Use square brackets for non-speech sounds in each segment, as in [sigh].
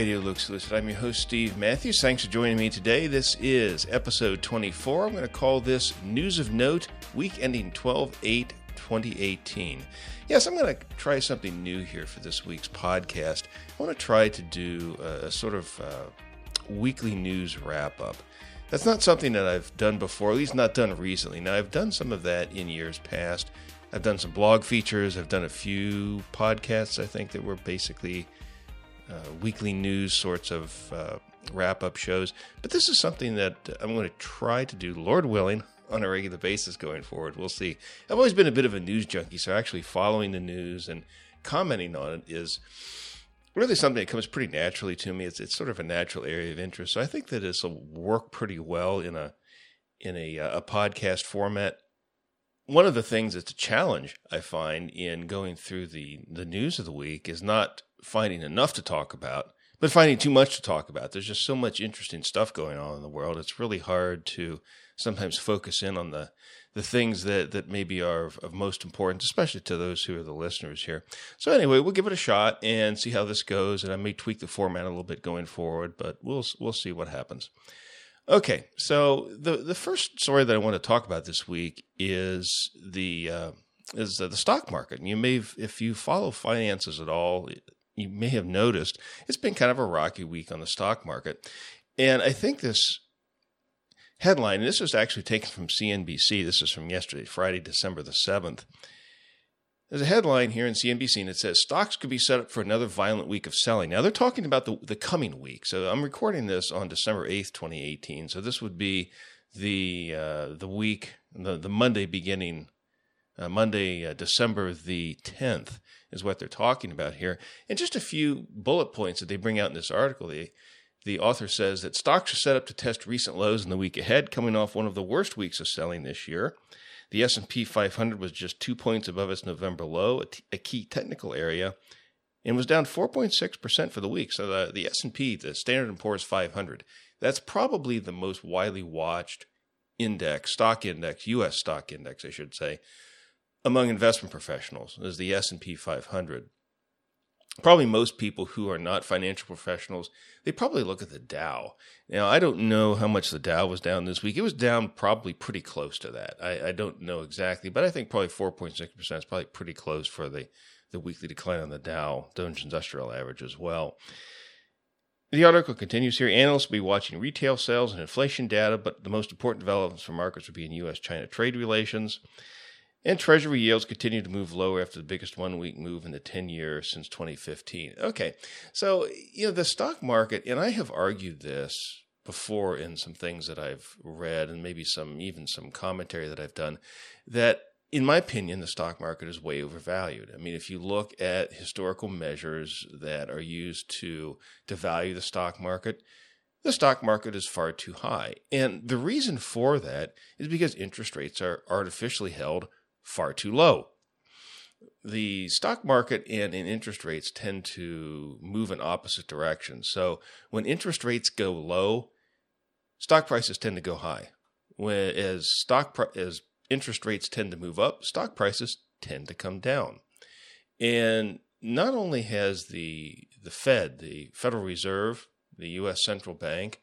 Radio Luke Solicit. I'm your host, Steve Matthews. Thanks for joining me today. This is episode 24. I'm going to call this News of Note, week ending 12 8 2018. Yes, I'm going to try something new here for this week's podcast. I want to try to do a, sort of uh, weekly news wrap up. That's not something that I've done before, at least not done recently. Now, I've done some of that in years past. I've done some blog features, I've done a few podcasts, I think, that were basically weekly news sorts of uh, wrap up shows. But this is something that I'm going to try to do, Lord willing, on a regular basis going forward. We'll see. I've always been a bit of a news junkie, so actually following the news and commenting on it is really something that comes pretty naturally to me. It's it's sort of a natural area of interest. So I think that this will work pretty well in a in a uh, a podcast format. One of the things that's a challenge I find in going through the the news of the week is not finding enough to talk about, but finding too much to talk about. There's just so much interesting stuff going on in the world. It's really hard to sometimes focus in on the the things that that maybe are of, of, most importance, especially to those who are the listeners here. So anyway, we'll give it a shot and see how this goes, and I may tweak the format a little bit going forward, but we'll we'll see what happens. Okay, so the the first story that I want to talk about this week is the uh, is uh, the stock market. And you may, if you follow finances at all, you may have noticed it's been kind of a rocky week on the stock market, and I think this headline, and this was actually taken from CNBC. This is from yesterday, Friday, December the 7th. There's a headline here in CNBC and it says stocks could be set up for another violent week of selling. Now they're talking about the, the coming week. So I'm recording this on December 8th, 2018. So this would be the uh, the week, the, the Monday beginning, uh, Monday, uh, December the 10th is what they're talking about here. And just a few bullet points that they bring out in this article. They the author says that stocks are set up to test recent lows in the week ahead, coming off one of the worst weeks of selling this year. The S&P 500 was just 2 points above its November low, a, t- a key technical area, and was down 4.6% for the week. So the, the S&P, the Standard & Poor's 500, that's probably the most widely watched index, stock index, US stock index, I should say, among investment professionals is the S&P 500 probably most people who are not financial professionals, they probably look at the Dow. Now, I don't know how much the Dow was down this week. It was down probably pretty close to that. I, I don't know exactly, but I think probably 4.6% is probably pretty close for the, the weekly decline on the Dow, Jones Industrial Average as well. The article continues here. Analysts will be watching retail sales and inflation data, but the most important developments for markets will be in U.S. China trade relations. And Treasury yields continue to move lower after the biggest one week move in the 10 years since 2015. Okay, so, you know, the stock market, and I have argued this before in some things that I've read and maybe some, even some commentary that I've done, that in my opinion, the stock market is way overvalued. I mean, if you look at historical measures that are used to, to value the stock market, the stock market is far too high. And the reason for that is because interest rates are artificially held far too low. The stock market and, and interest rates tend to move in opposite directions. So when interest rates go low, stock prices tend to go high. When, as stock as interest rates tend to move up, stock prices tend to come down. And not only has the the Fed, the Federal Reserve, the U.S. central bank,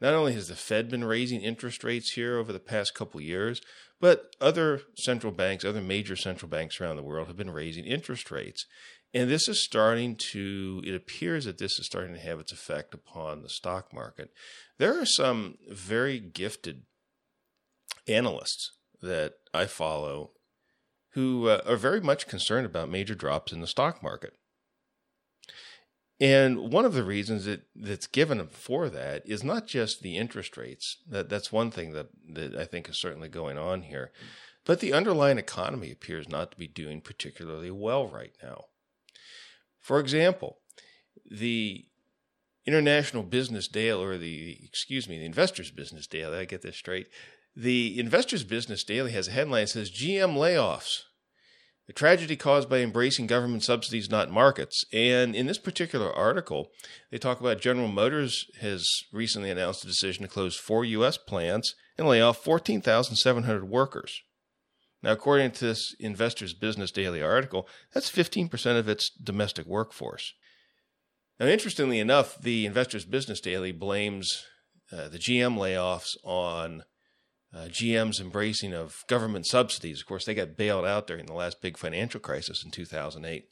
not only has the Fed been raising interest rates here over the past couple years, but other central banks, other major central banks around the world have been raising interest rates. And this is starting to, it appears that this is starting to have its effect upon the stock market. There are some very gifted analysts that I follow who uh, are very much concerned about major drops in the stock market. And one of the reasons that, that's given for that is not just the interest rates. That that's one thing that, that I think is certainly going on here. But the underlying economy appears not to be doing particularly well right now. For example, the International Business Daily, or the, excuse me, the Investors Business Daily, I get this straight. The Investors Business Daily has a headline that says GM layoffs the tragedy caused by embracing government subsidies, not markets. And in this particular article, they talk about General Motors has recently announced a decision to close four U.S. plants and lay off 14,700 workers. Now, according to this Investors Business Daily article, that's 15% of its domestic workforce. Now, interestingly enough, the Investors Business Daily blames uh, the GM layoffs on uh, GM's embracing of government subsidies. Of course, they got bailed out during the last big financial crisis in 2008.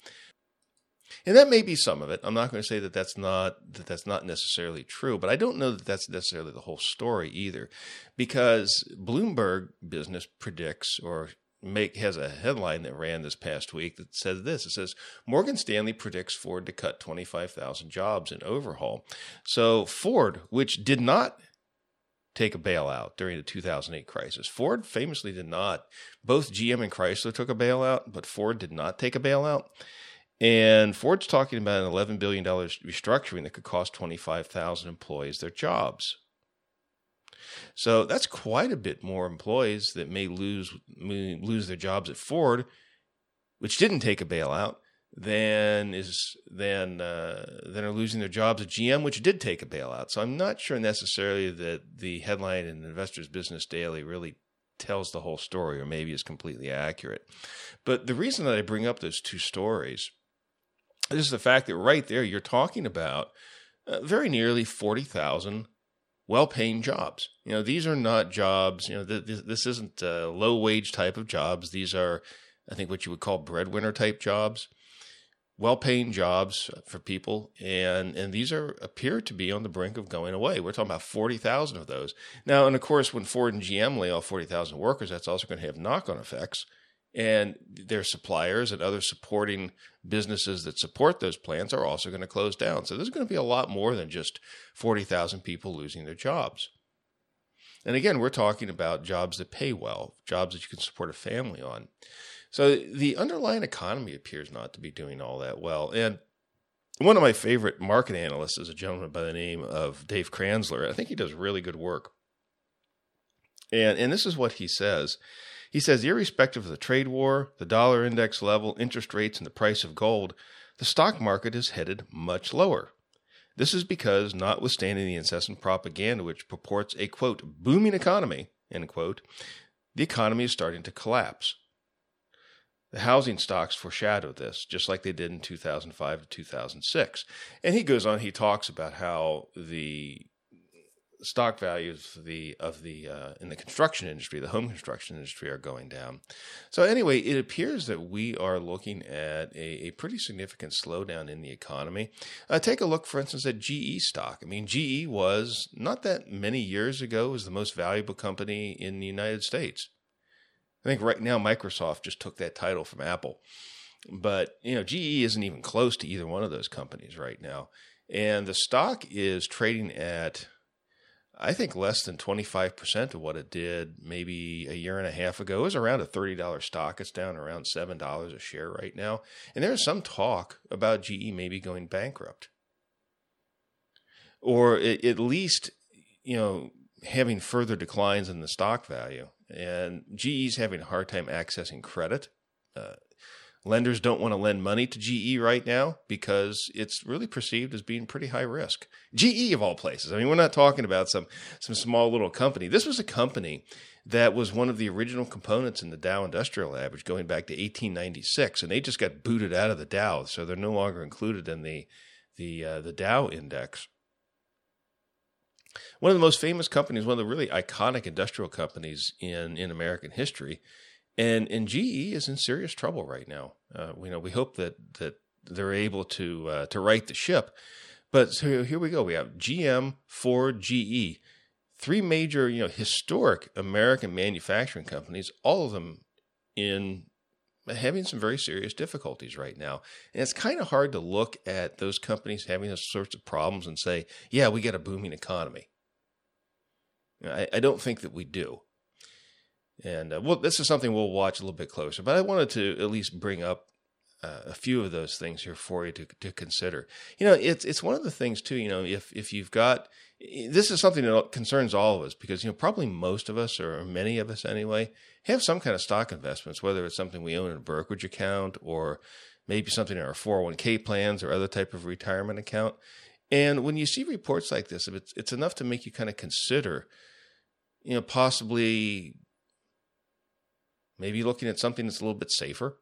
And that may be some of it. I'm not going to say that that's not that that's not necessarily true, but I don't know that that's necessarily the whole story either, because Bloomberg Business predicts or make has a headline that ran this past week that says this. It says Morgan Stanley predicts Ford to cut 25,000 jobs in overhaul. So Ford, which did not take a bailout during the 2008 crisis. Ford famously did not. Both GM and Chrysler took a bailout, but Ford did not take a bailout. And Ford's talking about an $11 billion restructuring that could cost 25,000 employees their jobs. So that's quite a bit more employees that may lose may lose their jobs at Ford, which didn't take a bailout, than is than uh, than are losing their jobs at GM, which did take a bailout. So I'm not sure necessarily that the headline in Investors Business Daily really tells the whole story, or maybe is completely accurate. But the reason that I bring up those two stories is the fact that right there you're talking about uh, very nearly forty thousand well-paying jobs. You know, these are not jobs. You know, this, this isn't uh, low-wage type of jobs. These are, I think, what you would call breadwinner type jobs, well-paying jobs for people, and and these are appear to be on the brink of going away. We're talking about forty thousand of those now, and of course, when Ford and GM lay off forty thousand workers, that's also going to have knock-on effects and their suppliers and other supporting businesses that support those plants are also going to close down. So there's going to be a lot more than just 40,000 people losing their jobs. And again, we're talking about jobs that pay well, jobs that you can support a family on. So the underlying economy appears not to be doing all that well. And one of my favorite market analysts is a gentleman by the name of Dave Kranzler. I think he does really good work. And and this is what he says. He says, irrespective of the trade war, the dollar index level, interest rates, and the price of gold, the stock market is headed much lower. This is because, notwithstanding the incessant propaganda which purports a quote, booming economy, end quote, the economy is starting to collapse. The housing stocks foreshadow this, just like they did in 2005 to 2006. And he goes on, he talks about how the stock values of the of the uh, in the construction industry, the home construction industry, are going down. So anyway, it appears that we are looking at a, a pretty significant slowdown in the economy. Uh, take a look, for instance, at GE stock. I mean, GE was not that many years ago was the most valuable company in the United States. I think right now Microsoft just took that title from Apple. But, you know, GE isn't even close to either one of those companies right now. And the stock is trading at I think less than 25% of what it did maybe a year and a half ago. It was around a $30 stock. It's down around $7 a share right now. And there's some talk about GE maybe going bankrupt. Or at least, you know, having further declines in the stock value. And GE's having a hard time accessing credit. Uh, Lenders don't want to lend money to GE right now because it's really perceived as being pretty high risk. GE of all places. I mean, we're not talking about some some small little company. This was a company that was one of the original components in the Dow Industrial Average going back to 1896, and they just got booted out of the Dow, so they're no longer included in the the uh, the Dow index. One of the most famous companies, one of the really iconic industrial companies in in American history, and and GE is in serious trouble right now. Uh, you know, we hope that that they're able to uh, to right the ship. But so here we go. We have GM, Ford, GE, three major, you know, historic American manufacturing companies. All of them in having some very serious difficulties right now. And it's kind of hard to look at those companies having those sorts of problems and say, yeah, we got a booming economy. I, I don't think that we do. And uh, well, this is something we'll watch a little bit closer. But I wanted to at least bring up uh, a few of those things here for you to to consider. You know, it's it's one of the things too. You know, if if you've got this is something that concerns all of us because you know probably most of us or many of us anyway have some kind of stock investments, whether it's something we own in a brokerage account or maybe something in our 401k plans or other type of retirement account. And when you see reports like this, it's it's enough to make you kind of consider, you know, possibly Maybe looking at something that's a little bit safer.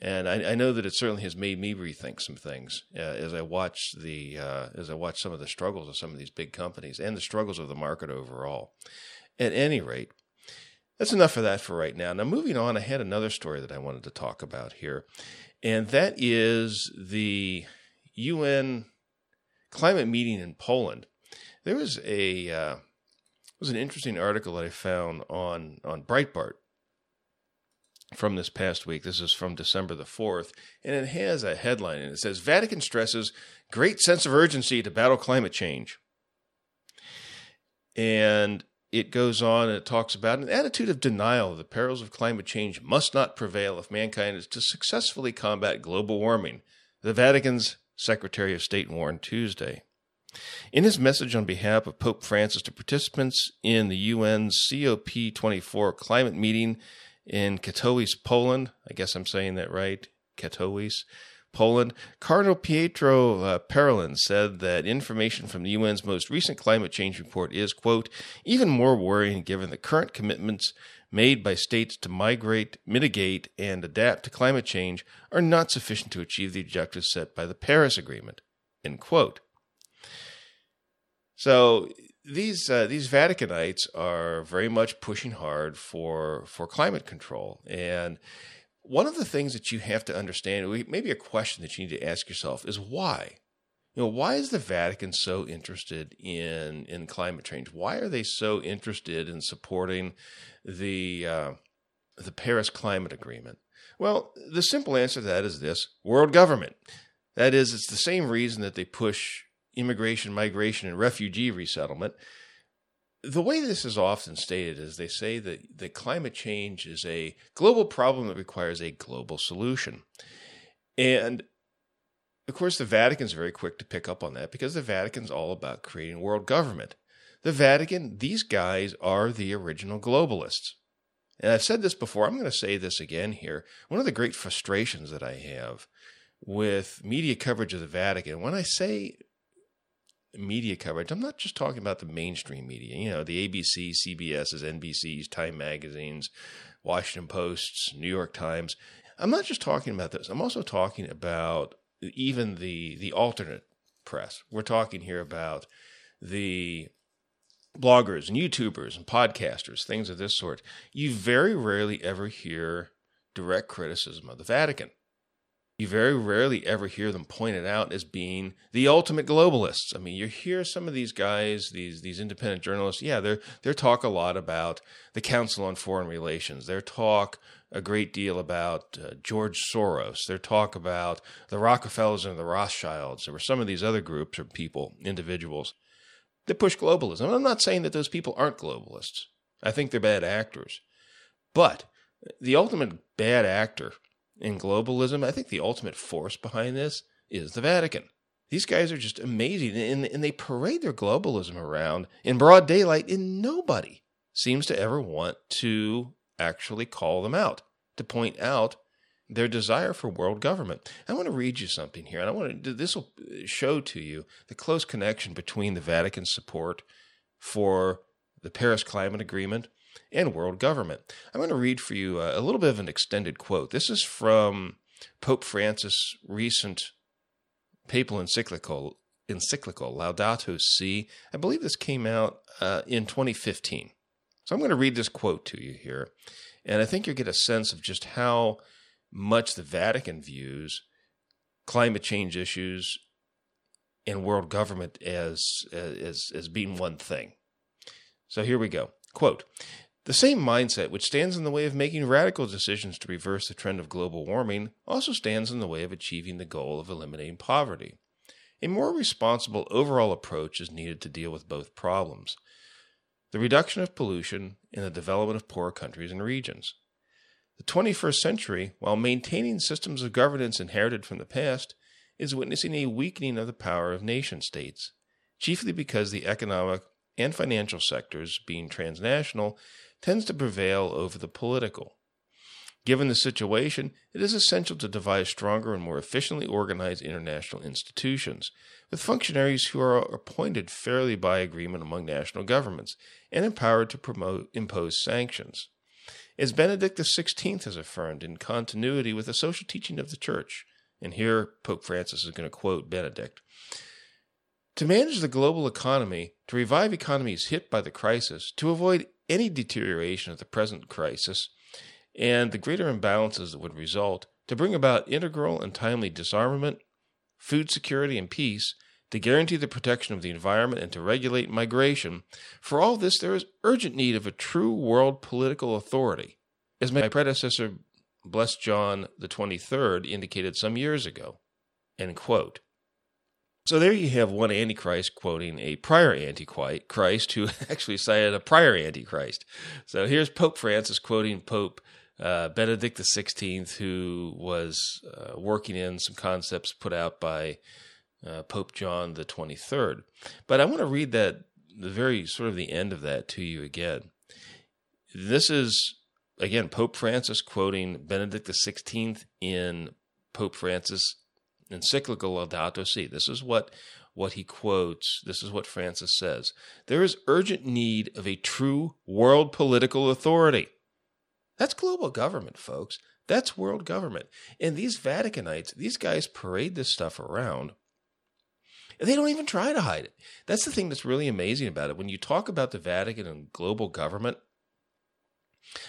And I, I, know that it certainly has made me rethink some things uh, as I watch the uh, as I watch some of the struggles of some of these big companies and the struggles of the market overall. At any rate, that's enough of that for right now. Now, moving on, I had another story that I wanted to talk about here, and that is the UN climate meeting in Poland. There was a uh, was an interesting article that I found on on Breitbart from this past week. This is from December the 4th, and it has a headline and it says Vatican stresses great sense of urgency to battle climate change. And it goes on and it talks about an attitude of denial the perils of climate change must not prevail if mankind is to successfully combat global warming, the Vatican's Secretary of State warned Tuesday. In his message on behalf of Pope Francis to participants in the UN's COP24 climate meeting in Katowice, Poland. I guess I'm saying that right. Katowice, Poland. Cardinal Pietro uh, Parolin said that information from the UN's most recent climate change report is, quote, even more worrying given the current commitments made by states to migrate, mitigate, and adapt to climate change are not sufficient to achieve the objectives set by the Paris Agreement, end quote. So these uh, these Vaticanites are very much pushing hard for for climate control, and one of the things that you have to understand, maybe a question that you need to ask yourself, is why. You know, why is the Vatican so interested in in climate change? Why are they so interested in supporting the uh, the Paris Climate Agreement? Well, the simple answer to that is this: world government. That is, it's the same reason that they push immigration, migration, and refugee resettlement. The way this is often stated is they say that, that climate change is a global problem that requires a global solution. And of course, the Vatican's very quick to pick up on that because the Vatican's all about creating world government. The Vatican, these guys are the original globalists. And I've said this before, I'm going to say this again here. One of the great frustrations that I have with media coverage of the Vatican, when I say media coverage, I'm not just talking about the mainstream media, you know, the ABC, CBS's, NBC's, Time Magazine's, Washington Post's, New York Times. I'm not just talking about this. I'm also talking about even the the alternate press. We're talking here about the bloggers and YouTubers and podcasters, things of this sort. You very rarely ever hear direct criticism of the Vatican you very rarely ever hear them pointed out as being the ultimate globalists. I mean, you hear some of these guys, these these independent journalists, yeah, they're they talk a lot about the Council on Foreign Relations. They talk a great deal about uh, George Soros. They talk about the Rockefellers and the Rothschilds, or some of these other groups or people, individuals that push globalism. I'm not saying that those people aren't globalists. I think they're bad actors, but the ultimate bad actor in globalism, I think the ultimate force behind this is the Vatican. These guys are just amazing, and, and they parade their globalism around in broad daylight, and nobody seems to ever want to actually call them out, to point out their desire for world government. I want to read you something here, and I want to. This will uh, show to you the close connection between the Vatican's support for the Paris Climate Agreement and world government. I'm going to read for you a, little bit of an extended quote. This is from Pope Francis' recent papal encyclical, encyclical Laudato Si. I believe this came out uh, in 2015. So I'm going to read this quote to you here, and I think you'll get a sense of just how much the Vatican views climate change issues and world government as as as being one thing. So here we go. Quote the same mindset, which stands in the way of making radical decisions to reverse the trend of global warming, also stands in the way of achieving the goal of eliminating poverty. A more responsible overall approach is needed to deal with both problems the reduction of pollution and the development of poorer countries and regions. The 21st century, while maintaining systems of governance inherited from the past, is witnessing a weakening of the power of nation states, chiefly because the economic and financial sectors, being transnational, tends to prevail over the political. Given the situation, it is essential to devise stronger and more efficiently organized international institutions, with functionaries who are appointed fairly by agreement among national governments and empowered to promote impose sanctions. as Benedict XVI has affirmed in continuity with the social teaching of the Church. And here Pope Francis is going to quote Benedict. To manage the global economy, to revive economies hit by the crisis, to avoid any deterioration of the present crisis, and the greater imbalances that would result, to bring about integral and timely disarmament, food security, and peace, to guarantee the protection of the environment and to regulate migration. For all this, there is urgent need of a true world political authority, as my predecessor, Blessed John the Twenty-Third, indicated some years ago. So there you have one Antichrist quoting a prior Antichrist who [laughs] actually cited a prior Antichrist. So here's Pope Francis quoting Pope uh, Benedict XVI, who was uh, working in some concepts put out by uh, Pope John the 23rd. But I want to read that, the very sort of the end of that to you again. This is, again, Pope Francis quoting Benedict XVI in Pope Francis' encyclical Laudato Si. This is what what he quotes. This is what Francis says. There is urgent need of a true world political authority. That's global government, folks. That's world government. And these Vaticanites, these guys parade this stuff around they don't even try to hide it. That's the thing that's really amazing about it. When you talk about the Vatican and global government,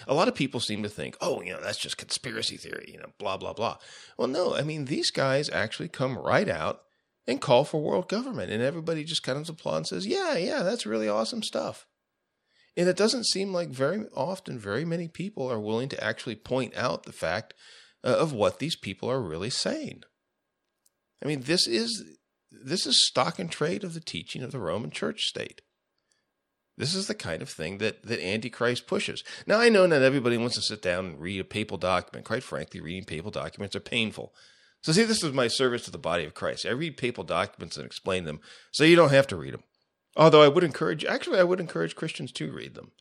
a lot of people seem to think, oh, you know, that's just conspiracy theory, you know, blah, blah, blah. Well, no, I mean, these guys actually come right out and call for world government, and everybody just kind of applauds and says, yeah, yeah, that's really awesome stuff. And it doesn't seem like very often very many people are willing to actually point out the fact uh, of what these people are really saying. I mean, this is this is stock and trade of the teaching of the Roman Church state. This is the kind of thing that, that Antichrist pushes. Now, I know not everybody wants to sit down and read a papal document. Quite frankly, reading papal documents are painful. So, see, this is my service to the body of Christ. I read papal documents and explain them so you don't have to read them. Although I would encourage, actually, I would encourage Christians to read them.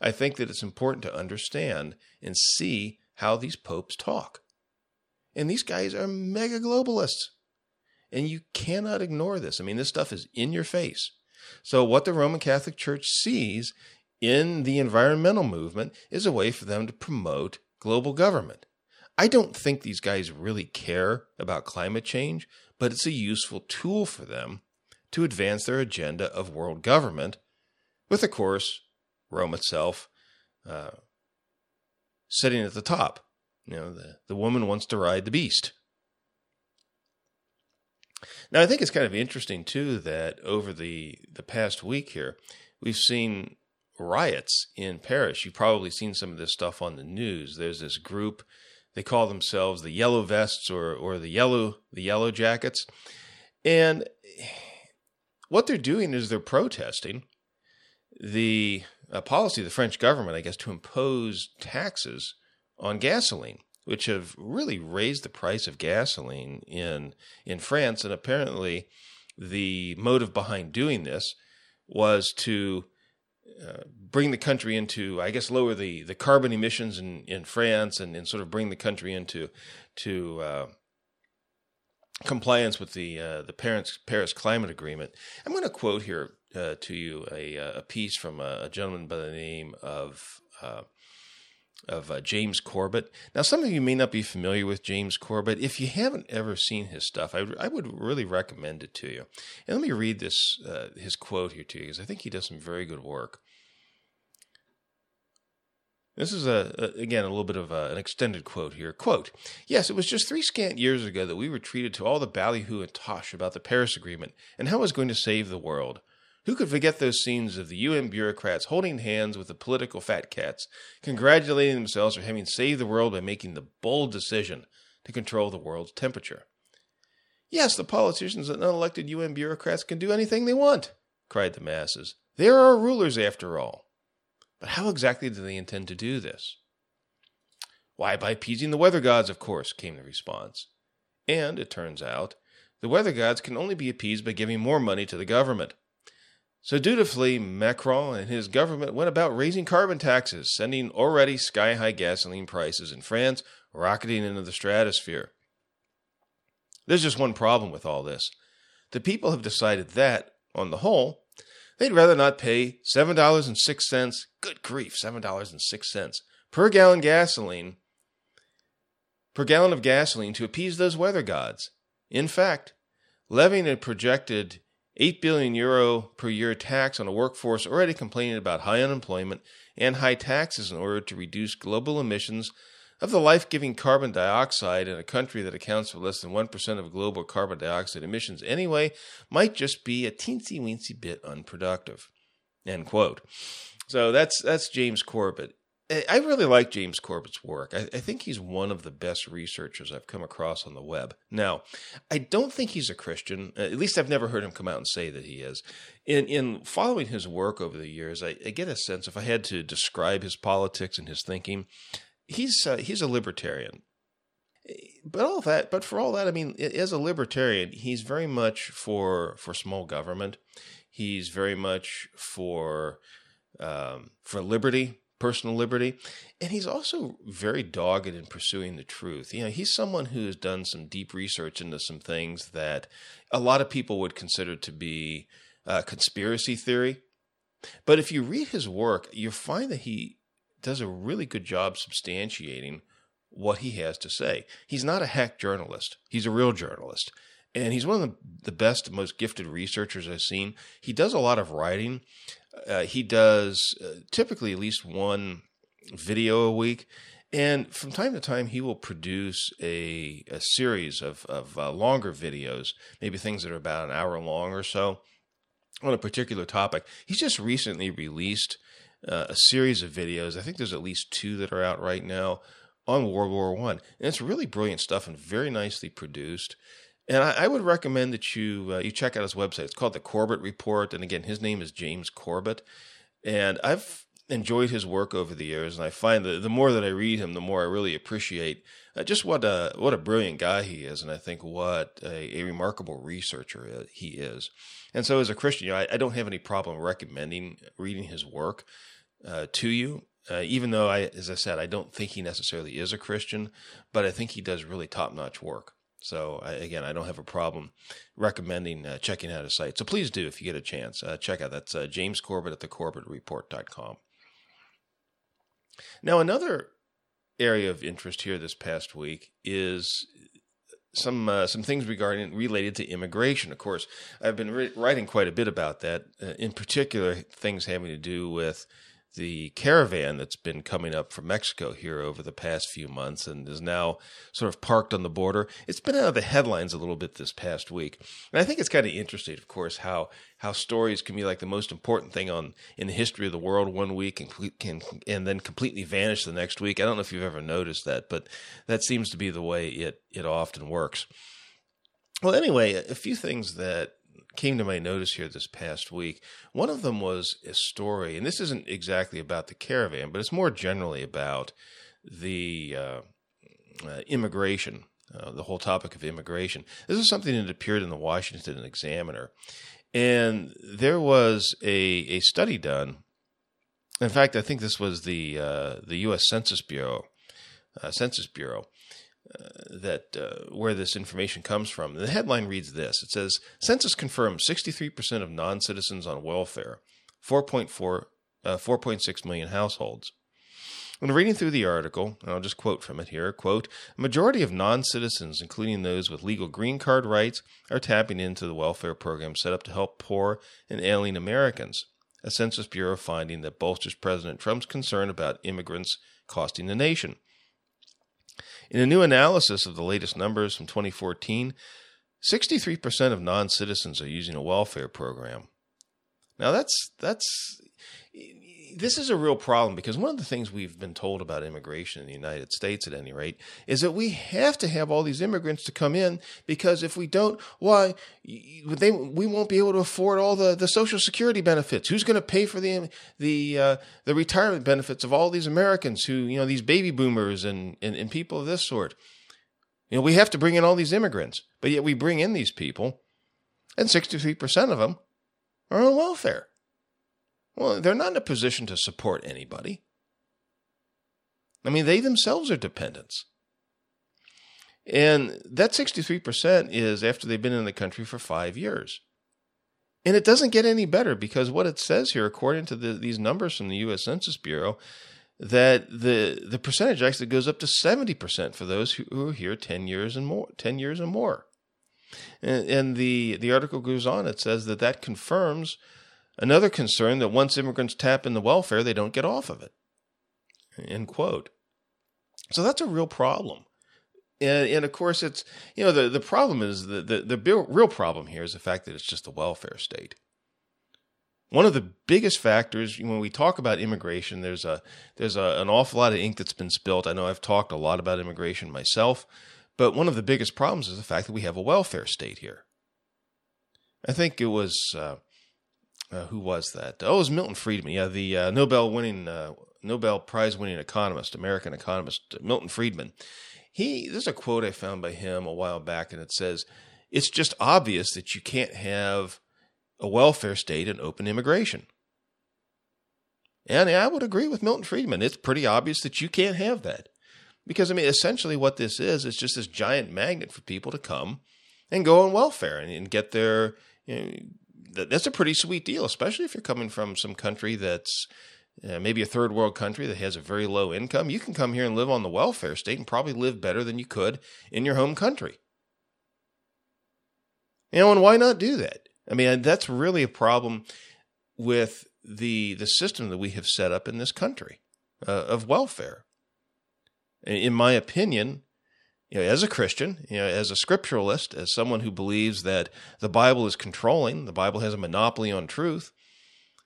I think that it's important to understand and see how these popes talk. And these guys are mega globalists. And you cannot ignore this. I mean, this stuff is in your face. So, what the Roman Catholic Church sees in the environmental movement is a way for them to promote global government. I don't think these guys really care about climate change, but it's a useful tool for them to advance their agenda of world government, with, of course, Rome itself uh, sitting at the top. You know, the, the woman wants to ride the beast. Now, I think it's kind of interesting too that over the the past week here, we've seen riots in Paris. You've probably seen some of this stuff on the news. There's this group they call themselves the Yellow Vests or or the Yellow the Yellow Jackets, and what they're doing is they're protesting the policy of the French government, I guess, to impose taxes on gasoline which have really raised the price of gasoline in in France. And apparently, the motive behind doing this was to uh, bring the country into, I guess, lower the, the carbon emissions in, in France and, and sort of bring the country into to uh, compliance with the uh, the Paris, Paris Climate Agreement. I'm going to quote here uh, to you a, a piece from a, a, gentleman by the name of uh, of uh, James Corbett. Now, some of you may not be familiar with James Corbett. If you haven't ever seen his stuff, I, I would really recommend it to you. And let me read this uh, his quote here to you because I think he does some very good work. This is a, a again a little bit of a, an extended quote here. Quote: Yes, it was just three scant years ago that we were treated to all the ballyhoo and tosh about the Paris Agreement and how it was going to save the world. Who could forget those scenes of the UN bureaucrats holding hands with the political fat cats, congratulating themselves for having saved the world by making the bold decision to control the world's temperature? Yes, the politicians and unelected UN bureaucrats can do anything they want, cried the masses. They are our rulers, after all. But how exactly do they intend to do this? Why, by appeasing the weather gods, of course, came the response. And, it turns out, the weather gods can only be appeased by giving more money to the government. So dutifully, Macron and his government went about raising carbon taxes, sending already sky high gasoline prices in France rocketing into the stratosphere. There's just one problem with all this. The people have decided that, on the whole, they'd rather not pay $7.06, good grief, $7.06, per gallon gasoline, per gallon of gasoline to appease those weather gods. In fact, levying a projected 8 billion euro per year tax on a workforce already complaining about high unemployment and high taxes in order to reduce global emissions of the life giving carbon dioxide in a country that accounts for less than 1% of global carbon dioxide emissions anyway might just be a teensy weensy bit unproductive. End quote. So that's that's James Corbett. I really like James Corbett's work. I, I, think he's one of the best researchers I've come across on the web. Now, I don't think he's a Christian. At least I've never heard him come out and say that he is. In in following his work over the years, I, I get a sense if I had to describe his politics and his thinking, he's uh, he's a libertarian. But all that, but for all that, I mean, as a libertarian, he's very much for for small government. He's very much for um, for liberty personal liberty. And he's also very dogged in pursuing the truth. You know, he's someone who has done some deep research into some things that a lot of people would consider to be uh, conspiracy theory. But if you read his work, you find that he does a really good job substantiating what he has to say. He's not a hack journalist, he's a real journalist. And he's one of the, the best, most gifted researchers I've seen. He does a lot of writing. Uh, he does uh, typically at least one video a week. And from time to time, he will produce a, a series of, of uh, longer videos, maybe things that are about an hour long or so, on a particular topic. He's just recently released uh, a series of videos. I think there's at least two that are out right now on World War One, and it's really brilliant stuff and very nicely produced. And I, I would recommend that you uh, you check out his website. It's called the Corbett Report, and again, his name is James Corbett. And I've enjoyed his work over the years, and I find that the more that I read him, the more I really appreciate uh, just what a what a brilliant guy he is, and I think what a, a remarkable researcher he is. And so, as a Christian, you know, I, I, don't have any problem recommending reading his work uh, to you. Uh, even though I, as I said, I don't think he necessarily is a Christian, but I think he does really top notch work. So I, again, I don't have a problem recommending uh, checking out his site. So please do if you get a chance. Uh, check out that's uh, James Corbett at thecorbettreport.com. Now another area of interest here this past week is some uh, some things regarding related to immigration. Of course, I've been re- writing quite a bit about that. Uh, in particular, things having to do with the caravan that's been coming up from Mexico here over the past few months and is now sort of parked on the border. It's been out of the headlines a little bit this past week. And I think it's kind of interesting, of course, how how stories can be like the most important thing on in the history of the world one week and can and then completely vanish the next week. I don't know if you've ever noticed that, but that seems to be the way it it often works. Well, anyway, a few things that came to my notice here this past week. One of them was a story, and this isn't exactly about the caravan, but it's more generally about the uh, uh, immigration, uh, the whole topic of immigration. This is something that appeared in the Washington Examiner, and there was a a study done. In fact, I think this was the uh, the U.S. Census Bureau, uh, Census Bureau, that uh, where this information comes from. The headline reads this: It says census confirms 63% of non-citizens on welfare, 4.4 uh, 4.6 million households. When reading through the article, and I'll just quote from it here, quote, a majority of non-citizens, including those with legal green card rights, are tapping into the welfare program set up to help poor and alien Americans. A Census Bureau finding that bolsters President Trump's concern about immigrants costing the nation. In a new analysis of the latest numbers from 2014, 63% of non-citizens are using a welfare program. Now that's that's this is a real problem because one of the things we've been told about immigration in the United States, at any rate, is that we have to have all these immigrants to come in because if we don't, why they we won't be able to afford all the, the Social Security benefits. Who's going to pay for the the uh, the retirement benefits of all these Americans who you know these baby boomers and, and and people of this sort? You know, we have to bring in all these immigrants, but yet we bring in these people, and sixty three percent of them are on welfare. Well, they're not in a position to support anybody. I mean, they themselves are dependents. And that 63% is after they've been in the country for five years. And it doesn't get any better because what it says here, according to the, these numbers from the U.S. Census Bureau, that the the percentage actually goes up to 70% for those who, who are here 10 years and more 10 years and more and, and the the article goes on it says that that confirms another concern that once immigrants tap into welfare they don't get off of it end quote so that's a real problem and, and of course it's you know the, the problem is the, the the real problem here is the fact that it's just a welfare state one of the biggest factors when we talk about immigration, there's a there's a, an awful lot of ink that's been spilt. I know I've talked a lot about immigration myself, but one of the biggest problems is the fact that we have a welfare state here. I think it was uh, uh, who was that? Oh, it was Milton Friedman. Yeah, the uh, Nobel winning uh, Nobel Prize winning economist, American economist Milton Friedman. He there's a quote I found by him a while back, and it says, "It's just obvious that you can't have." a welfare state and open immigration. And I would agree with Milton Friedman. It's pretty obvious that you can't have that. Because, I mean, essentially what this is, is just this giant magnet for people to come and go on welfare and, and get their. You know, that's a pretty sweet deal, especially if you're coming from some country that's uh, maybe a third world country that has a very low income. You can come here and live on the welfare state and probably live better than you could in your home country. You know, and why not do that? I mean, that's really a problem with the the system that we have set up in this country uh, of welfare. In my opinion, you know, as a Christian, you know, as a scripturalist, as someone who believes that the Bible is controlling, the Bible has a monopoly on truth.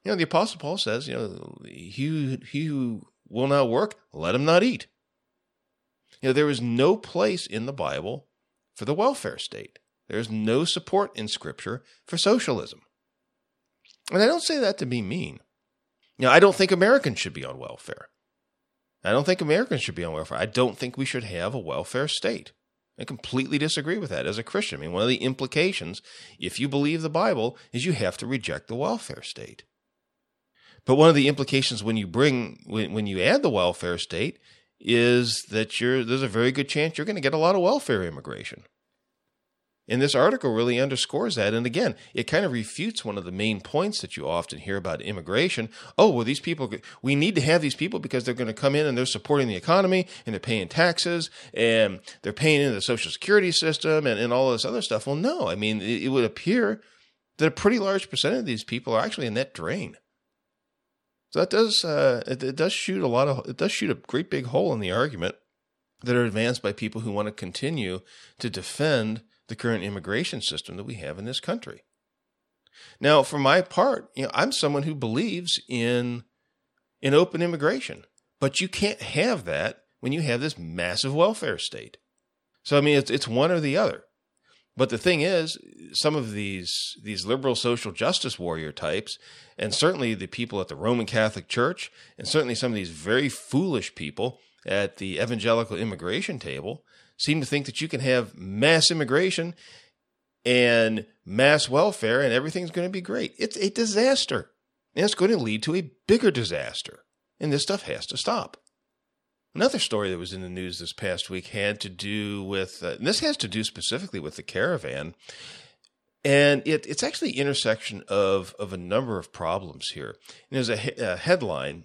You know, the Apostle Paul says, you know, he, he who will not work, let him not eat. You know, there is no place in the Bible for the welfare state. There's no support in Scripture for socialism. And I don't say that to be mean. You know, I don't think Americans should be on welfare. I don't think Americans should be on welfare. I don't think we should have a welfare state. I completely disagree with that as a Christian. I mean, one of the implications, if you believe the Bible, is you have to reject the welfare state. But one of the implications when you bring when, when you add the welfare state is that you're there's a very good chance you're going to get a lot of welfare immigration. And this article really underscores that. And again, it kind of refutes one of the main points that you often hear about immigration. Oh, well, these people, we need to have these people because they're going to come in and they're supporting the economy and they're paying taxes and they're paying into the social security system and, and all this other stuff. Well, no, I mean, it, it would appear that a pretty large percent of these people are actually a net drain. So that does, uh, it, it does shoot a lot of, it does shoot a great big hole in the argument that are advanced by people who want to continue to defend the current immigration system that we have in this country. Now, for my part, you know, I'm someone who believes in in open immigration, but you can't have that when you have this massive welfare state. So I mean, it's it's one or the other. But the thing is, some of these these liberal social justice warrior types, and certainly the people at the Roman Catholic Church, and certainly some of these very foolish people at the evangelical immigration table, seem to think that you can have mass immigration and mass welfare and everything's going to be great. It's a disaster. And it's going to lead to a bigger disaster. And this stuff has to stop. Another story that was in the news this past week had to do with, uh, this has to do specifically with the caravan. And it, it's actually the intersection of, of a number of problems here. And there's a, a headline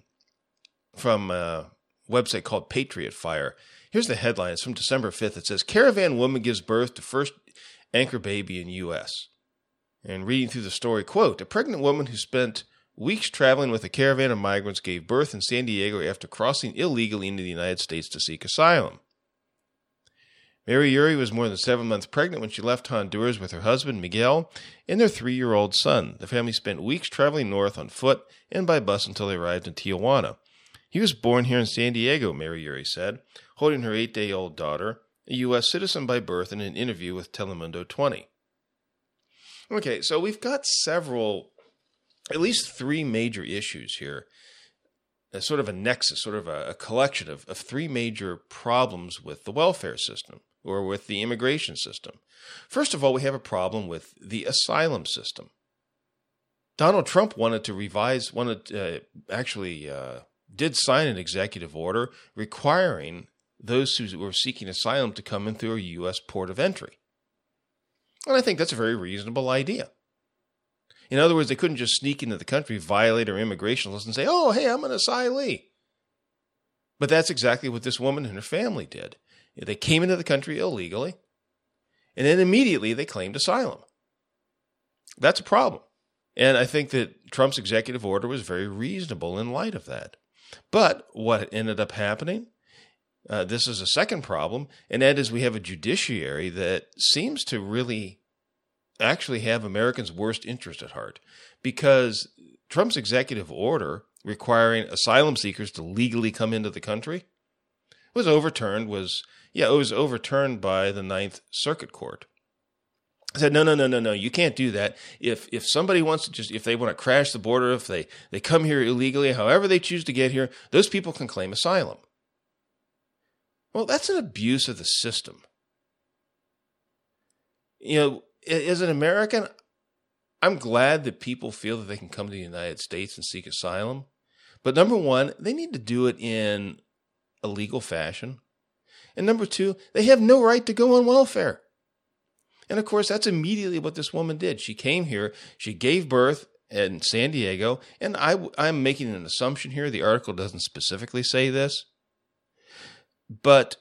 from a website called Patriot Fire Here's the headline. It's from December 5th. It says Caravan woman gives birth to first anchor baby in U.S. And reading through the story, quote, a pregnant woman who spent weeks traveling with a caravan of migrants gave birth in San Diego after crossing illegally into the United States to seek asylum. Maryuri was more than seven months pregnant when she left Honduras with her husband, Miguel, and their three year old son. The family spent weeks traveling north on foot and by bus until they arrived in Tijuana. He was born here in San Diego, Maryuri said holding her eight day old daughter, a U.S. citizen by birth, in an interview with Telemundo 20. Okay, so we've got several, at least three major issues here. A sort of a nexus, sort of a, a collection of, of three major problems with the welfare system or with the immigration system. First of all, we have a problem with the asylum system. Donald Trump wanted to revise, wanted uh, actually uh, did sign an executive order requiring those who were seeking asylum to come in through a U.S. port of entry. And I think that's a very reasonable idea. In other words, they couldn't just sneak into the country, violate our immigration laws, and say, oh, hey, I'm an asylee. But that's exactly what this woman and her family did. They came into the country illegally, and then immediately they claimed asylum. That's a problem. And I think that Trump's executive order was very reasonable in light of that. But what ended up happening? Uh, this is a second problem, and that is we have a judiciary that seems to really actually have Americans' worst interest at heart because Trump's executive order requiring asylum seekers to legally come into the country was overturned was yeah it was overturned by the ninth circuit court I said no no no no no. You can't do that. If if somebody wants to just if they want to crash the border if they they come here illegally however they choose to get here those people can claim asylum. Well that's an abuse of the system. You know as an american i'm glad that people feel that they can come to the united states and seek asylum. But number one, they need to do it in a legal fashion. And number two, they have no right to go on welfare. And of course, that's immediately what this woman did. She came here, she gave birth in San Diego, and I, I'm making an assumption here. The article doesn't specifically say this, but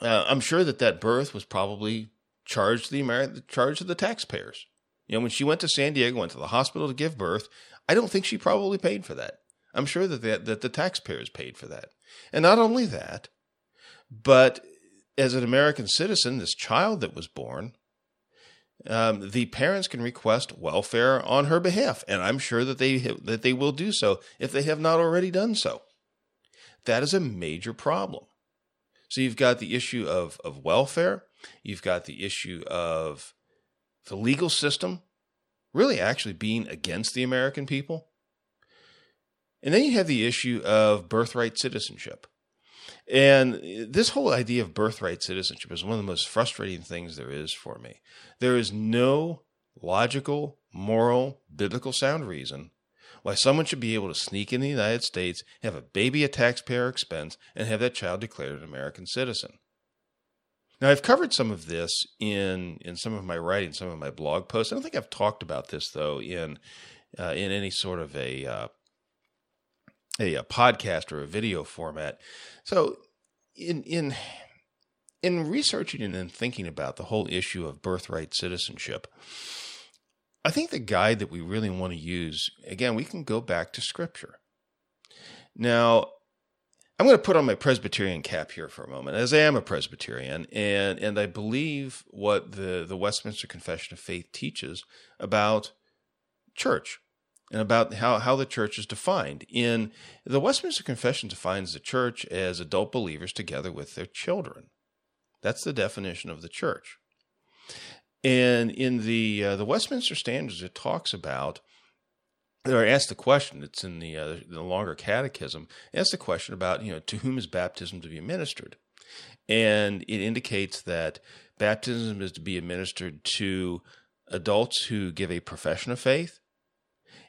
uh, I'm sure that that birth was probably charged to the American, charged to the taxpayers. You know, when she went to San Diego, went to the hospital to give birth, I don't think she probably paid for that. I'm sure that the, that the taxpayers paid for that. And not only that, but as an American citizen, this child that was born, um, the parents can request welfare on her behalf, and I'm sure that they that they will do so if they have not already done so. That is a major problem. So you've got the issue of of welfare, you've got the issue of the legal system really actually being against the American people. And then you have the issue of birthright citizenship. And this whole idea of birthright citizenship is one of the most frustrating things there is for me. There is no logical, moral, biblical sound reason why someone should be able to sneak in the United States, have a baby at taxpayer expense, and have that child declared an American citizen. Now, I've covered some of this in in some of my writing, some of my blog posts. I don't think I've talked about this though in uh, in any sort of a, uh, a a podcast or a video format. So, in in in researching and in thinking about the whole issue of birthright citizenship, I think the guide that we really want to use again, we can go back to Scripture. Now, I'm going to put on my Presbyterian cap here for a moment, as I am a Presbyterian, and and I believe what the the Westminster Confession of Faith teaches about church and about how how the church is defined. In the Westminster Confession defines the church as adult believers together with their children. That's the definition of the church. And in the uh, the Westminster Standards, it talks about or asked the question, it's in the, uh, the longer catechism, asked the question about, you know, to whom is baptism to be administered? And it indicates that baptism is to be administered to adults who give a profession of faith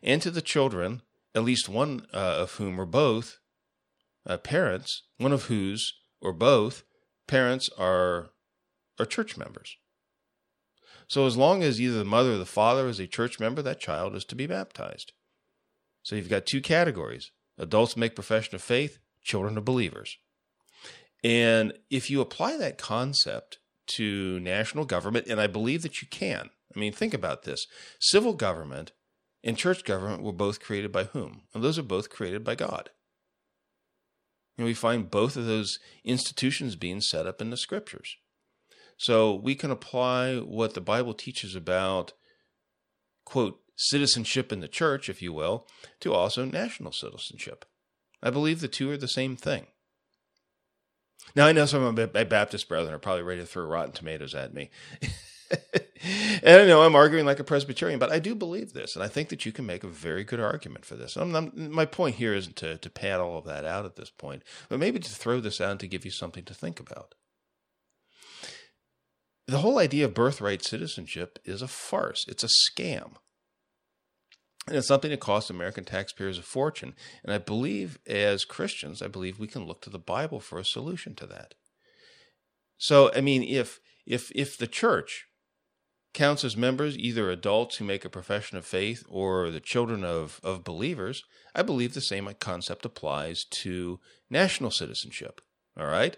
and to the children, at least one uh, of whom or both uh, parents, one of whose or both parents are, are church members. So as long as either the mother or the father is a church member, that child is to be baptized. So you've got two categories adults make profession of faith, children of believers. And if you apply that concept to national government, and I believe that you can, I mean, think about this civil government and church government were both created by whom? And those are both created by God. And we find both of those institutions being set up in the scriptures. So we can apply what the Bible teaches about, quote, citizenship in the church, if you will, to also national citizenship. I believe the two are the same thing. Now, I know some of my Baptist brethren are probably ready to throw rotten tomatoes at me. [laughs] [laughs] and I know I'm arguing like a Presbyterian, but I do believe this, and I think that you can make a very good argument for this. I'm, I'm, my point here isn't to, to pad all of that out at this point, but maybe to throw this out to give you something to think about. The whole idea of birthright citizenship is a farce, it's a scam. And it's something that costs American taxpayers a fortune. And I believe, as Christians, I believe we can look to the Bible for a solution to that. So, I mean, if if if the church counts as members either adults who make a profession of faith or the children of, of believers, I believe the same concept applies to national citizenship. All right?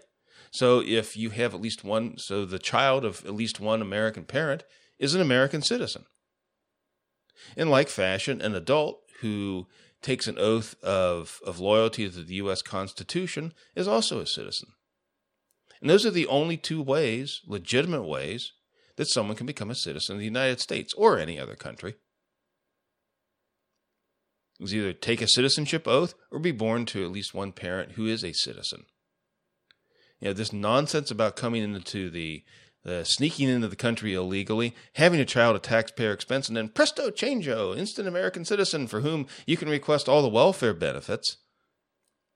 So if you have at least one, so the child of at least one American parent is an American citizen. In like fashion, an adult who takes an oath of, of loyalty to the U.S. Constitution is also a citizen. And those are the only two ways, legitimate ways, that someone can become a citizen of the United States or any other country. Is either take a citizenship oath or be born to at least one parent who is a citizen. You know, this nonsense about coming into the uh, sneaking into the country illegally, having a child at taxpayer expense, and then presto changeo, instant American citizen for whom you can request all the welfare benefits,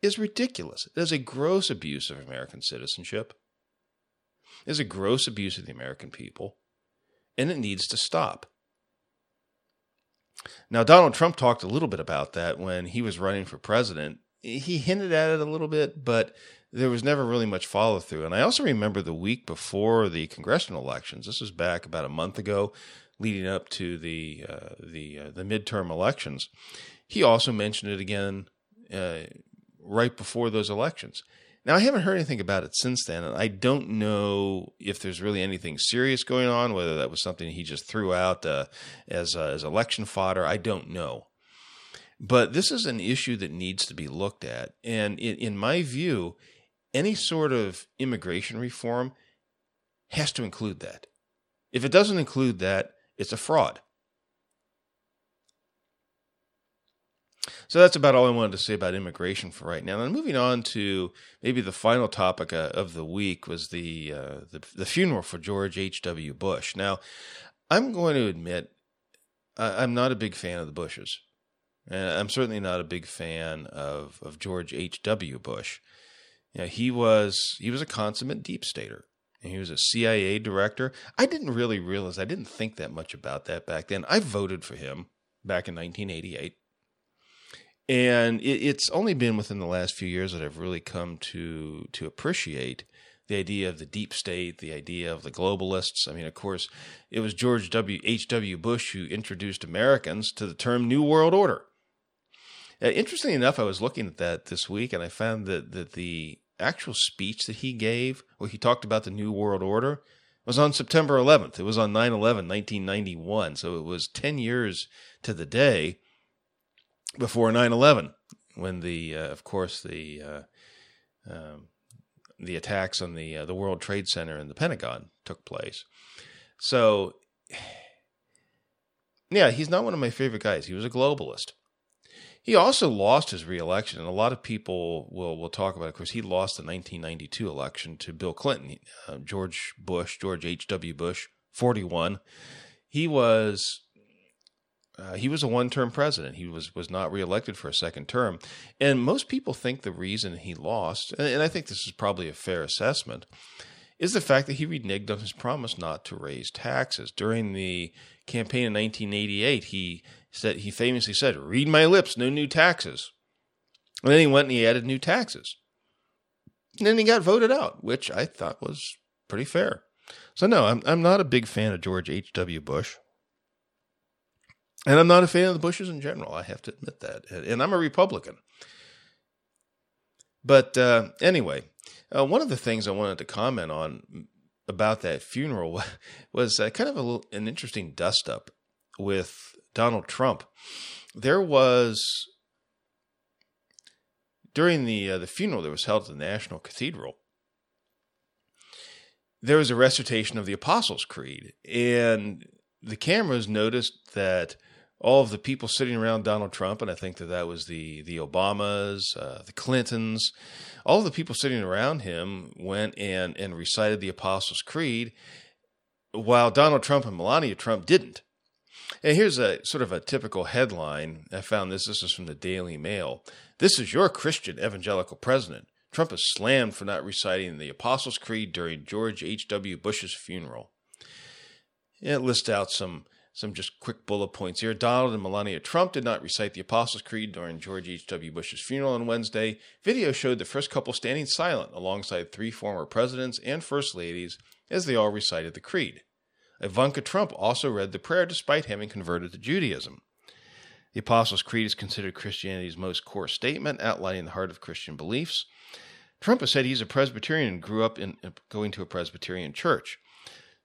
is ridiculous. It is a gross abuse of American citizenship. Is a gross abuse of the American people, and it needs to stop. Now, Donald Trump talked a little bit about that when he was running for president. He hinted at it a little bit, but there was never really much follow through. And I also remember the week before the congressional elections. This was back about a month ago, leading up to the uh, the uh, the midterm elections. He also mentioned it again uh, right before those elections. Now I haven't heard anything about it since then, and I don't know if there's really anything serious going on. Whether that was something he just threw out uh, as uh, as election fodder, I don't know. But this is an issue that needs to be looked at, and in, in my view, any sort of immigration reform has to include that. If it doesn't include that, it's a fraud. So that's about all I wanted to say about immigration for right now. And moving on to maybe the final topic uh, of the week was the, uh, the, the funeral for George H. W. Bush. Now, I'm going to admit I'm not a big fan of the Bushes. And I'm certainly not a big fan of, of George H. W. Bush. You know, he was he was a consummate deep stater. And he was a CIA director. I didn't really realize I didn't think that much about that back then. I voted for him back in 1988. And it, it's only been within the last few years that I've really come to to appreciate the idea of the deep state, the idea of the globalists. I mean, of course, it was George W. H. W. Bush who introduced Americans to the term New World Order. Uh, interestingly enough, I was looking at that this week, and I found that that the actual speech that he gave, where he talked about the New World Order, was on September 11th. It was on 9 11, 1991. So it was 10 years to the day before 9 11, when the, uh, of course, the. Uh, um, the attacks on the uh, the World Trade Center and the Pentagon took place. So, yeah, he's not one of my favorite guys. He was a globalist. He also lost his reelection, and a lot of people will will talk about. It. Of course, he lost the 1992 election to Bill Clinton, uh, George Bush, George H. W. Bush, 41. He was uh, he was a one-term president. He was was not reelected for a second term, and most people think the reason he lost, and, and I think this is probably a fair assessment, is the fact that he reneged on his promise not to raise taxes during the campaign in 1988. He said he famously said, "Read my lips, no new taxes." And then he went and he added new taxes. And then he got voted out, which I thought was pretty fair. So no, I'm I'm not a big fan of George H. W. Bush. And I'm not a fan of the Bushes in general. I have to admit that. And I'm a Republican. But uh, anyway, uh, one of the things I wanted to comment on about that funeral was uh, kind of little, an interesting dust up with Donald Trump, there was during the uh, the funeral that was held at the National Cathedral. There was a recitation of the Apostles' Creed, and the cameras noticed that all of the people sitting around Donald Trump, and I think that that was the the Obamas, uh, the Clintons, all of the people sitting around him went and and recited the Apostles' Creed, while Donald Trump and Melania Trump didn't. And here's a sort of a typical headline. I found this. This is from the Daily Mail. This is your Christian evangelical president. Trump is slammed for not reciting the Apostles' Creed during George H.W. Bush's funeral. It lists out some some just quick bullet points here. Donald and Melania Trump did not recite the Apostles' Creed during George H.W. Bush's funeral on Wednesday. Video showed the first couple standing silent alongside three former presidents and first ladies as they all recited the creed. Ivanka Trump also read the prayer despite having converted to Judaism. The Apostles' Creed is considered Christianity's most core statement, outlining the heart of Christian beliefs. Trump has said he's a Presbyterian and grew up in going to a Presbyterian church.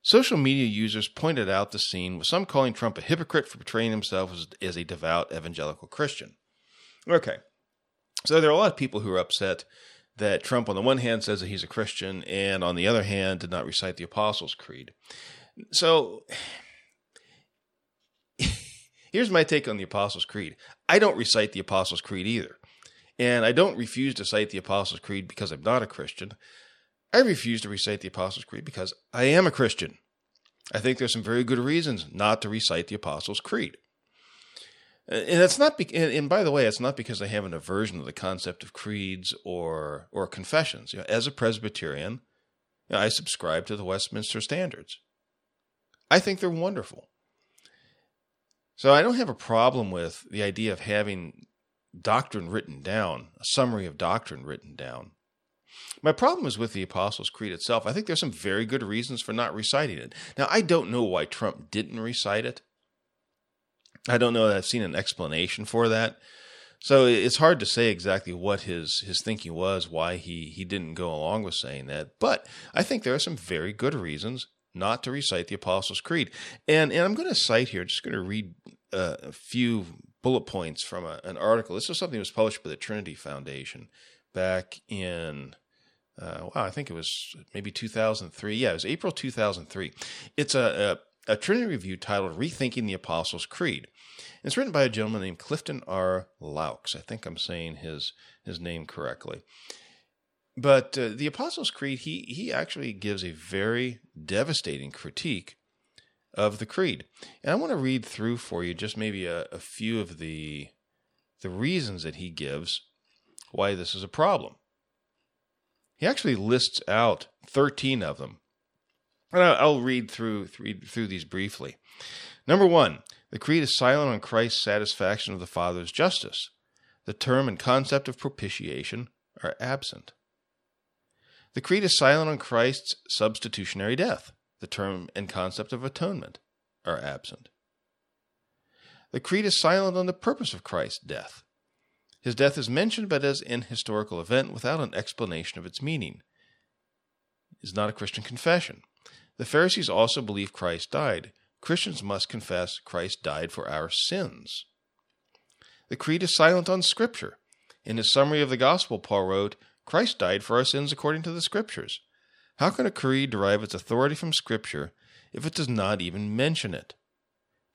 Social media users pointed out the scene, with some calling Trump a hypocrite for portraying himself as, as a devout evangelical Christian. Okay, so there are a lot of people who are upset that Trump, on the one hand, says that he's a Christian, and on the other hand, did not recite the Apostles' Creed. So [sighs] here's my take on the Apostles' Creed I don't recite the Apostles' Creed either. And I don't refuse to cite the Apostles' Creed because I'm not a Christian. I refuse to recite the Apostles' Creed because I am a Christian. I think there's some very good reasons not to recite the Apostles' Creed. And that's not, be- and, by the way, it's not because I have an aversion to the concept of creeds or or confessions. You know, as a Presbyterian, you know, I subscribe to the Westminster Standards. I think they're wonderful. So I don't have a problem with the idea of having doctrine written down, a summary of doctrine written down. My problem is with the Apostles' Creed itself. I think there's some very good reasons for not reciting it. Now, I don't know why Trump didn't recite it. I don't know that I've seen an explanation for that. So it's hard to say exactly what his his thinking was, why he he didn't go along with saying that. But I think there are some very good reasons not to recite the Apostles' Creed. And and I'm going to cite here, just going to read uh, a few bullet points from a, an article. This was something that was published by the Trinity Foundation back in uh, wow, I think it was maybe 2003. Yeah, it was April 2003. It's a, a, a Trinity review titled "Rethinking the Apostles' Creed." It's written by a gentleman named Clifton R. Loucks. I think I'm saying his his name correctly. But uh, the Apostles' Creed, he he actually gives a very devastating critique of the creed, and I want to read through for you just maybe a, a few of the the reasons that he gives why this is a problem. He actually lists out 13 of them. And I'll read through, read through these briefly. Number one, the Creed is silent on Christ's satisfaction of the Father's justice. The term and concept of propitiation are absent. The Creed is silent on Christ's substitutionary death. The term and concept of atonement are absent. The Creed is silent on the purpose of Christ's death. His death is mentioned, but as an historical event without an explanation of its meaning. It is not a Christian confession. The Pharisees also believe Christ died. Christians must confess Christ died for our sins. The Creed is silent on Scripture. In his summary of the Gospel, Paul wrote, Christ died for our sins according to the Scriptures. How can a creed derive its authority from Scripture if it does not even mention it?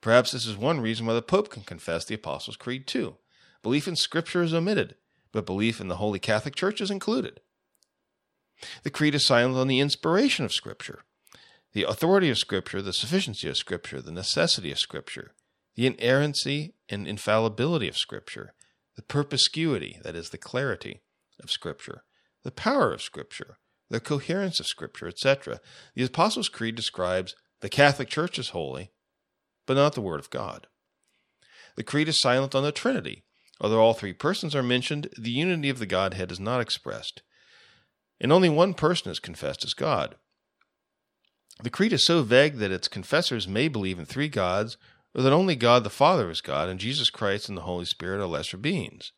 Perhaps this is one reason why the Pope can confess the Apostles' Creed too. Belief in Scripture is omitted, but belief in the Holy Catholic Church is included. The Creed is silent on the inspiration of Scripture, the authority of Scripture, the sufficiency of Scripture, the necessity of Scripture, the inerrancy and infallibility of Scripture, the perspicuity, that is, the clarity of Scripture, the power of Scripture, the coherence of Scripture, etc. The Apostles' Creed describes the Catholic Church as holy, but not the Word of God. The Creed is silent on the Trinity, Although all three persons are mentioned, the unity of the Godhead is not expressed, and only one person is confessed as God. The creed is so vague that its confessors may believe in three gods, or that only God the Father is God, and Jesus Christ and the Holy Spirit are lesser beings.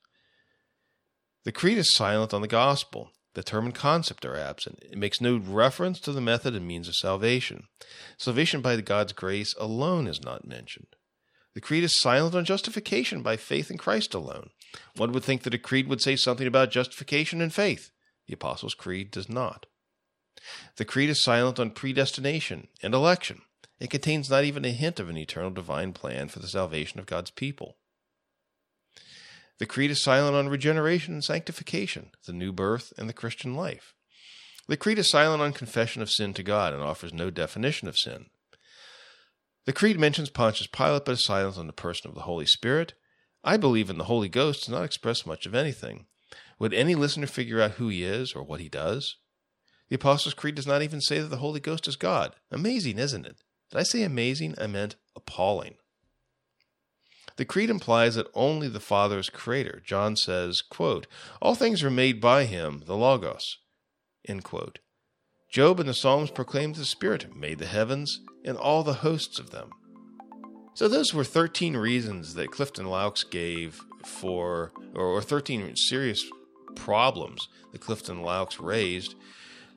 The creed is silent on the gospel. The term and concept are absent. It makes no reference to the method and means of salvation. Salvation by God's grace alone is not mentioned. The creed is silent on justification by faith in Christ alone. One would think that a creed would say something about justification and faith. The Apostles' Creed does not. The creed is silent on predestination and election. It contains not even a hint of an eternal divine plan for the salvation of God's people. The creed is silent on regeneration and sanctification, the new birth, and the Christian life. The creed is silent on confession of sin to God and offers no definition of sin. The Creed mentions Pontius Pilate, but is silent on the person of the Holy Spirit. I believe in the Holy Ghost does not express much of anything. Would any listener figure out who he is or what he does? The Apostles' Creed does not even say that the Holy Ghost is God. Amazing, isn't it? Did I say amazing? I meant appalling. The creed implies that only the Father is creator. John says, quote, All things are made by him, the Logos. End quote. Job in the Psalms proclaimed the Spirit made the heavens and all the hosts of them. So those were 13 reasons that Clifton Loucks gave for, or 13 serious problems that Clifton Loucks raised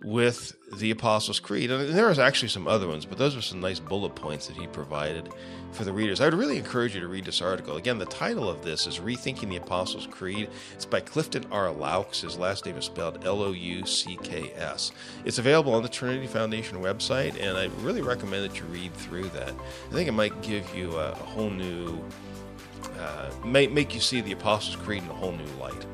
with the Apostles' Creed. And there was actually some other ones, but those were some nice bullet points that he provided for the readers. I would really encourage you to read this article. Again, the title of this is Rethinking the Apostles' Creed. It's by Clifton R. Loucks. His last name is spelled L O U C K S. It's available on the Trinity Foundation website, and I really recommend that you read through that. I think it might give you a, whole new, uh, make you see the Apostles' Creed in a whole new light.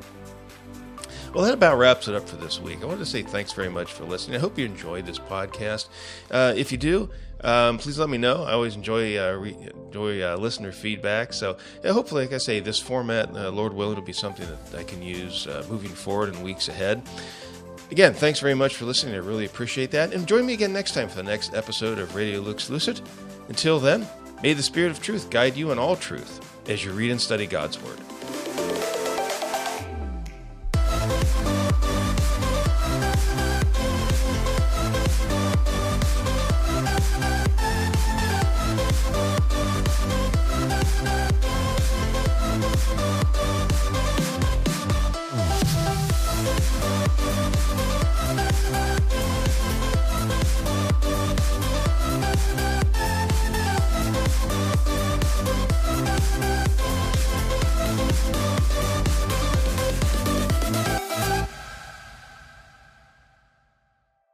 Well, that about wraps it up for this week. I want to say thanks very much for listening. I hope you enjoyed this podcast. Uh, if you do, um, please let me know. I always enjoy uh, re- enjoy uh, listener feedback. So yeah, hopefully, like I say, this format, uh, Lord willing, will be something that I can use uh, moving forward in weeks ahead. Again, thanks very much for listening. I really appreciate that. And join me again next time for the next episode of Radio Lux Lucid. Until then, may the Spirit of Truth guide you in all truth as you read and study God's Word.